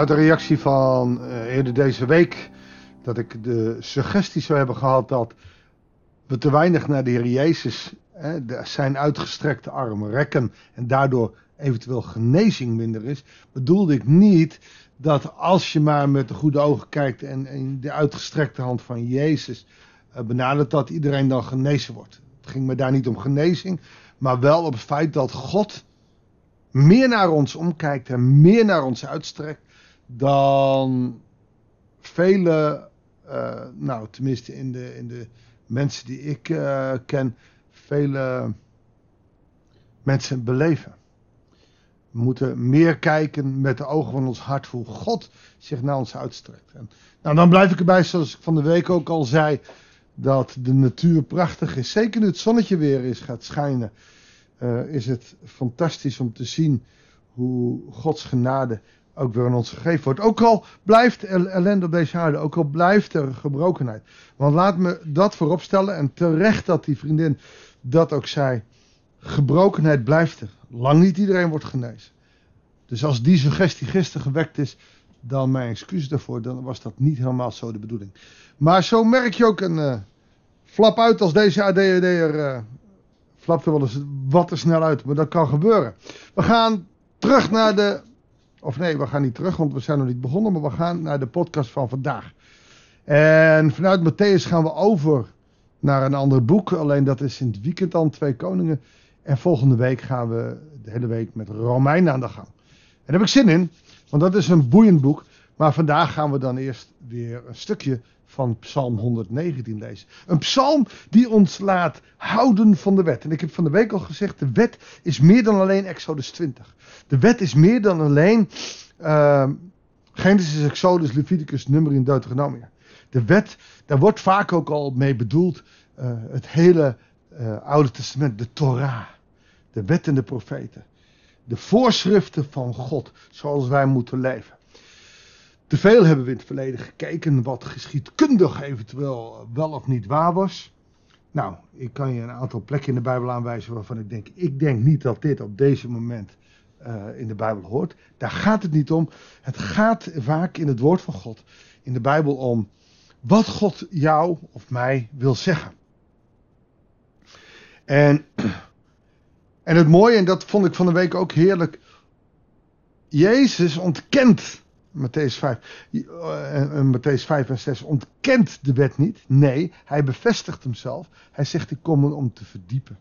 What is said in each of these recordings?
uit de reactie van uh, eerder deze week dat ik de suggestie zou hebben gehad dat we te weinig naar de Heer Jezus, hè, zijn uitgestrekte armen rekken en daardoor eventueel genezing minder is, bedoelde ik niet dat als je maar met de goede ogen kijkt en, de uitgestrekte hand van Jezus uh, benadert, dat iedereen dan genezen wordt. Het ging me daar niet om genezing, maar wel op het feit dat God meer naar ons omkijkt en meer naar ons uitstrekt dan vele, uh, nou tenminste in de, in de mensen die ik uh, ken, vele mensen beleven. We moeten meer kijken met de ogen van ons hart hoe God zich naar ons uitstrekt. En, nou, dan blijf ik erbij, zoals ik van de week ook al zei, dat de natuur prachtig is. Zeker nu het zonnetje weer is gaat schijnen, uh, is het fantastisch om te zien hoe Gods genade ook weer aan ons gegeven wordt. Ook al blijft ellende op deze aarde, ook al blijft er gebrokenheid. Want laat me dat vooropstellen en terecht dat die vriendin dat ook zei. Gebrokenheid blijft er. Lang niet iedereen wordt genezen. Dus als die suggestie gisteren gewekt is, dan mijn excuus daarvoor. Dan was dat niet helemaal zo de bedoeling. Maar zo merk je ook een uh, flap uit als deze ADHD er uh, flapt er wel eens wat te snel uit. Maar dat kan gebeuren. We gaan terug naar de of nee, we gaan niet terug, want we zijn nog niet begonnen. Maar we gaan naar de podcast van vandaag. En vanuit Matthäus gaan we over naar een ander boek. Alleen dat is in het weekend dan Twee Koningen. En volgende week gaan we de hele week met Romeinen aan de gang. En daar heb ik zin in, want dat is een boeiend boek. Maar vandaag gaan we dan eerst weer een stukje van Psalm 119 lezen. Een psalm die ons laat houden van de wet. En ik heb van de week al gezegd, de wet is meer dan alleen Exodus 20. De wet is meer dan alleen uh, Genesis, Exodus, Leviticus, Nummer in Deuteronomie. De wet, daar wordt vaak ook al mee bedoeld uh, het hele uh, Oude Testament, de Torah. De wet en de profeten. De voorschriften van God, zoals wij moeten leven. Te veel hebben we in het verleden gekeken wat geschiedkundig eventueel wel of niet waar was. Nou, ik kan je een aantal plekken in de Bijbel aanwijzen waarvan ik denk, ik denk niet dat dit op deze moment uh, in de Bijbel hoort. Daar gaat het niet om. Het gaat vaak in het woord van God, in de Bijbel om wat God jou of mij wil zeggen. En, en het mooie, en dat vond ik van de week ook heerlijk, Jezus ontkent Matthäus 5. En Matthäus 5 en 6 ontkent de wet niet. Nee, hij bevestigt hemzelf. Hij zegt: Ik kom om te verdiepen.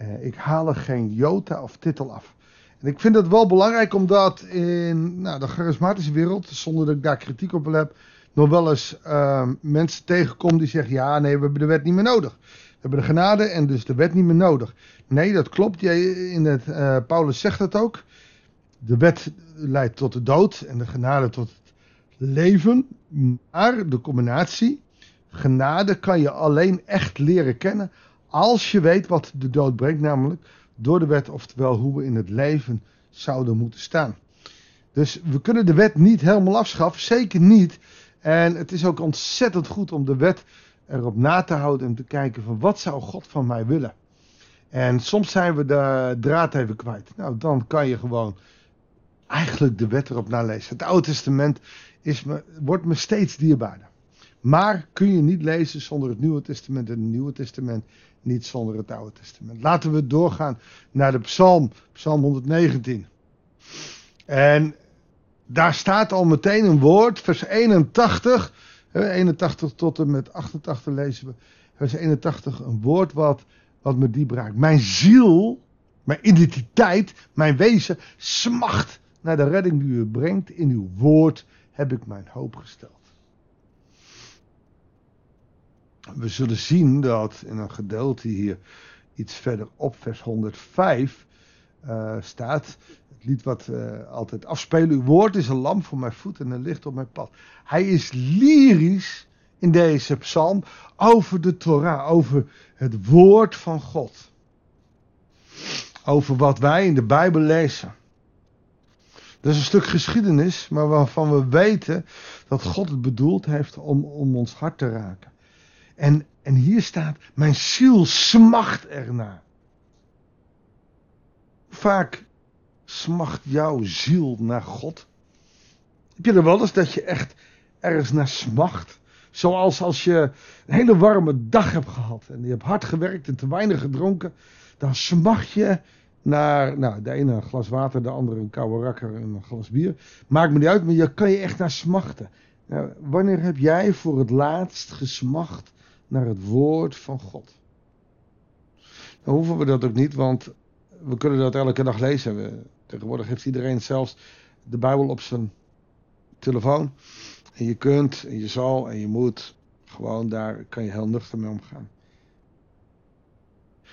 Uh, ik haal er geen jota of titel af. En ik vind het wel belangrijk omdat in nou, de charismatische wereld, zonder dat ik daar kritiek op heb, nog wel eens uh, mensen tegenkom die zeggen: Ja, nee, we hebben de wet niet meer nodig. We hebben de genade en dus de wet niet meer nodig. Nee, dat klopt. In het, Paulus zegt dat ook. De wet leidt tot de dood en de genade tot het leven. Maar de combinatie, genade kan je alleen echt leren kennen als je weet wat de dood brengt, namelijk door de wet, oftewel hoe we in het leven zouden moeten staan. Dus we kunnen de wet niet helemaal afschaffen, zeker niet. En het is ook ontzettend goed om de wet erop na te houden en te kijken van wat zou God van mij willen. En soms zijn we de draad even kwijt. Nou, dan kan je gewoon eigenlijk de wet erop nalezen. Het Oude Testament is me, wordt me steeds dierbaarder. Maar kun je niet lezen zonder het Nieuwe Testament en het Nieuwe Testament niet zonder het Oude Testament. Laten we doorgaan naar de Psalm, Psalm 119. En daar staat al meteen een woord, vers 81, 81 tot en met 88 lezen we, vers 81, een woord wat, wat me diep raakt. Mijn ziel, mijn identiteit, mijn wezen smacht naar de redding die u brengt. In uw woord heb ik mijn hoop gesteld. We zullen zien dat in een gedeelte hier iets verder op vers 105 uh, eh, staat. Het lied wat uh, altijd afspelen. Uw woord is een lamp voor mijn voet en een licht op mijn pad. Hij is lyrisch in deze psalm over de Torah, over het woord van God. Over wat wij in de Bijbel lezen. Dat is een stuk geschiedenis, maar waarvan we weten dat God het bedoeld heeft om, om ons hart te raken. En, en hier staat, mijn ziel smacht ernaar. Vaak smacht jouw ziel naar God. Heb je er wel eens dat je echt ergens naar smacht? Zoals als je een hele warme dag hebt gehad en je hebt hard gewerkt en te weinig gedronken, dan smacht je naar, nou, de ene een glas water, de andere een koude rakker en een glas bier. Maakt me niet uit, maar je kan je echt naar smachten. Wanneer heb jij voor het laatst gesmacht naar het woord van God? Dan hoeven we dat ook niet, want we kunnen dat elke dag lezen. Tegenwoordig heeft iedereen zelfs de Bijbel op zijn telefoon. En je kunt, en je zal, en je moet. Gewoon daar kan je heel nuchter mee omgaan.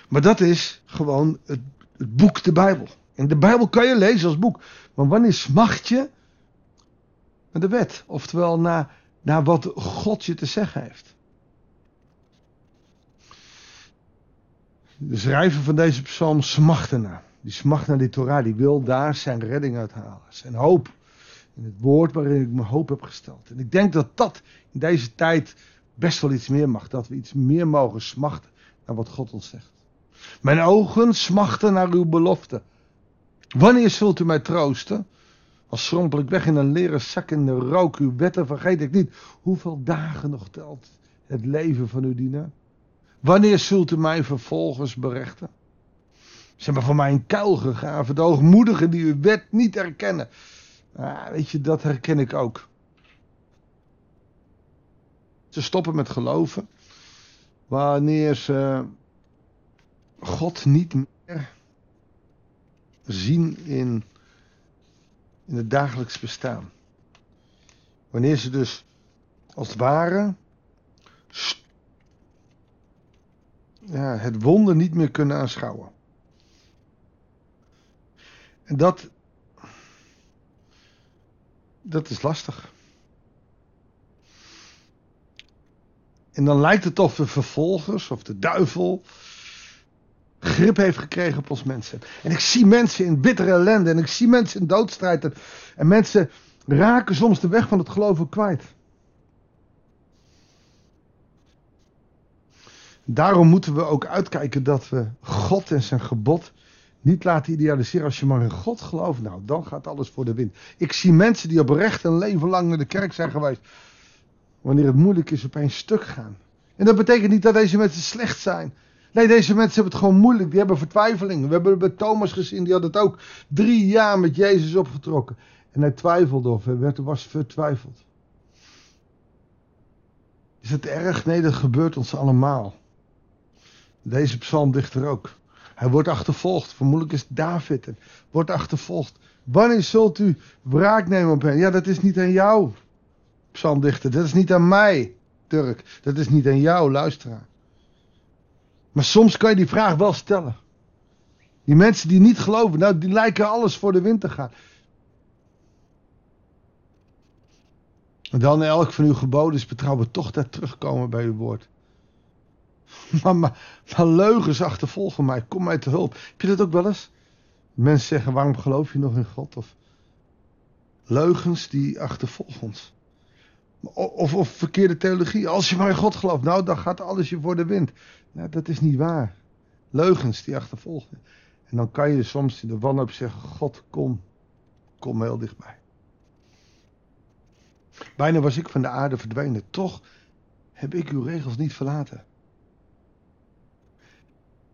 Maar dat is gewoon het, het boek, de Bijbel. En de Bijbel kan je lezen als boek. Maar wanneer smacht je naar de wet? Oftewel naar, naar wat God je te zeggen heeft. De schrijver van deze psalm smacht ernaar. Die smacht naar die Torah. Die wil daar zijn redding uithalen. Zijn hoop. In het woord waarin ik mijn hoop heb gesteld. En ik denk dat dat in deze tijd best wel iets meer mag. Dat we iets meer mogen smachten naar wat God ons zegt. Mijn ogen smachten naar uw belofte. Wanneer zult u mij troosten? Als schrompel ik weg in een leren zak in de rook. Uw wetten vergeet ik niet. Hoeveel dagen nog telt het leven van uw dienaar? Wanneer zult u mij vervolgens berechten? Ze hebben voor mij een kuil gegraven. De hoogmoedigen die uw wet niet herkennen. Ah, weet je, dat herken ik ook. Ze stoppen met geloven. Wanneer ze God niet meer zien in, in het dagelijks bestaan. Wanneer ze dus als het ware ja, het wonder niet meer kunnen aanschouwen. En dat, dat is lastig. En dan lijkt het of de vervolgers of de duivel grip heeft gekregen op ons mensen. En ik zie mensen in bittere ellende en ik zie mensen in doodstrijd. En mensen raken soms de weg van het geloven kwijt. Daarom moeten we ook uitkijken dat we God en zijn gebod niet laten idealiseren. Als je maar in God gelooft, nou dan gaat alles voor de wind. Ik zie mensen die oprecht een leven lang naar de kerk zijn geweest. Wanneer het moeilijk is, opeens stuk gaan. En dat betekent niet dat deze mensen slecht zijn. Nee, deze mensen hebben het gewoon moeilijk. Die hebben vertwijfeling. We hebben het bij Thomas gezien, die had het ook drie jaar met Jezus opgetrokken. En hij twijfelde of hij werd, was vertwijfeld. Is het erg? Nee, dat gebeurt ons allemaal. Deze psalmdichter ook. Hij wordt achtervolgd. Vermoedelijk is David het. Wordt achtervolgd. Wanneer zult u wraak nemen op hem? Ja, dat is niet aan jou, psalmdichter. Dat is niet aan mij, Turk. Dat is niet aan jou, luisteraar. Maar soms kan je die vraag wel stellen. Die mensen die niet geloven, nou, die lijken alles voor de wind te gaan. Dan elk van uw geboden is betrouwbaar toch daar terugkomen bij uw woord. Maar leugens achtervolgen mij, kom mij te hulp. Heb je dat ook wel eens? Mensen zeggen, waarom geloof je nog in God? Of leugens die achtervolgen ons. Of, of verkeerde theologie. Als je maar in God gelooft, nou dan gaat alles je voor de wind. Nou, dat is niet waar. Leugens die achtervolgen. En dan kan je soms in de wanhoop zeggen, God kom, kom heel dichtbij. Bijna was ik van de aarde verdwenen. Toch heb ik uw regels niet verlaten.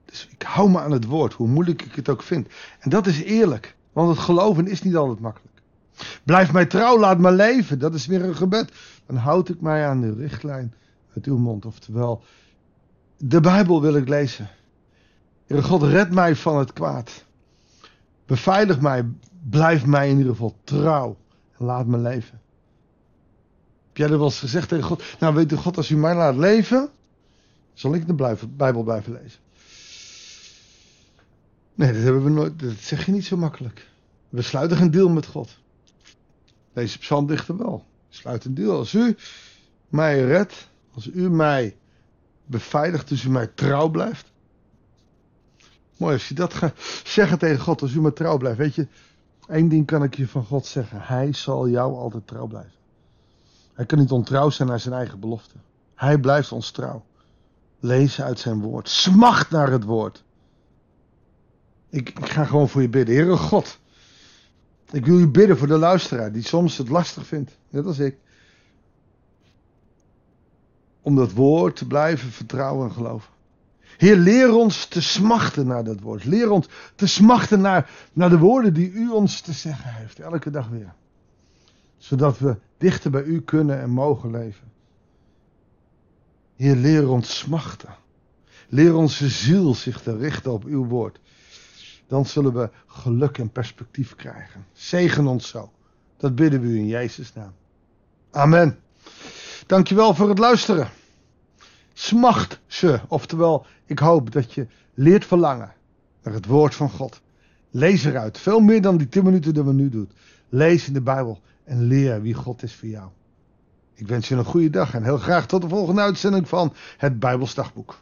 Dus ik hou me aan het woord, hoe moeilijk ik het ook vind. En dat is eerlijk, want het geloven is niet altijd makkelijk. Blijf mij trouw, laat me leven. Dat is weer een gebed. Dan houd ik mij aan de richtlijn uit uw mond. Oftewel, de Bijbel wil ik lezen. Heere God, red mij van het kwaad. Beveilig mij. Blijf mij in ieder geval trouw. En laat me leven. Heb jij dat wel eens gezegd tegen God? Nou, weet u God, als u mij laat leven, zal ik de Bijbel blijven lezen. Nee, dat, hebben we nooit, dat zeg je niet zo makkelijk. We sluiten geen deal met God. Deze psalmdichter wel. Sluit een deal. Als u mij redt, als u mij beveiligt, dus u mij trouw blijft. Mooi als je dat gaat zeggen tegen God, als u mij trouw blijft. Weet je, één ding kan ik je van God zeggen. Hij zal jou altijd trouw blijven. Hij kan niet ontrouw zijn naar zijn eigen belofte. Hij blijft ons trouw. Lees uit zijn woord. Smacht naar het woord. Ik, ik ga gewoon voor je bidden. Heere God, Ik wil u bidden voor de luisteraar die soms het lastig vindt, net als ik. Om dat woord te blijven vertrouwen en geloven. Heer, leer ons te smachten naar dat woord. Leer ons te smachten naar, naar de woorden die u ons te zeggen heeft. Elke dag weer. Zodat we dichter bij u kunnen en mogen leven. Heer, leer ons smachten. Leer onze ziel zich te richten op uw woord. Dan zullen we geluk en perspectief krijgen. Zegen ons zo. Dat bidden we u in Jezus' naam. Amen. Dankjewel voor het luisteren. Smacht ze, oftewel, ik hoop dat je leert verlangen naar het woord van God. Lees eruit, veel meer dan die 10 minuten dat we nu doen. Lees in de Bijbel en leer wie God is voor jou. Ik wens je een goede dag en heel graag tot de volgende uitzending van het Bijbelsdagboek.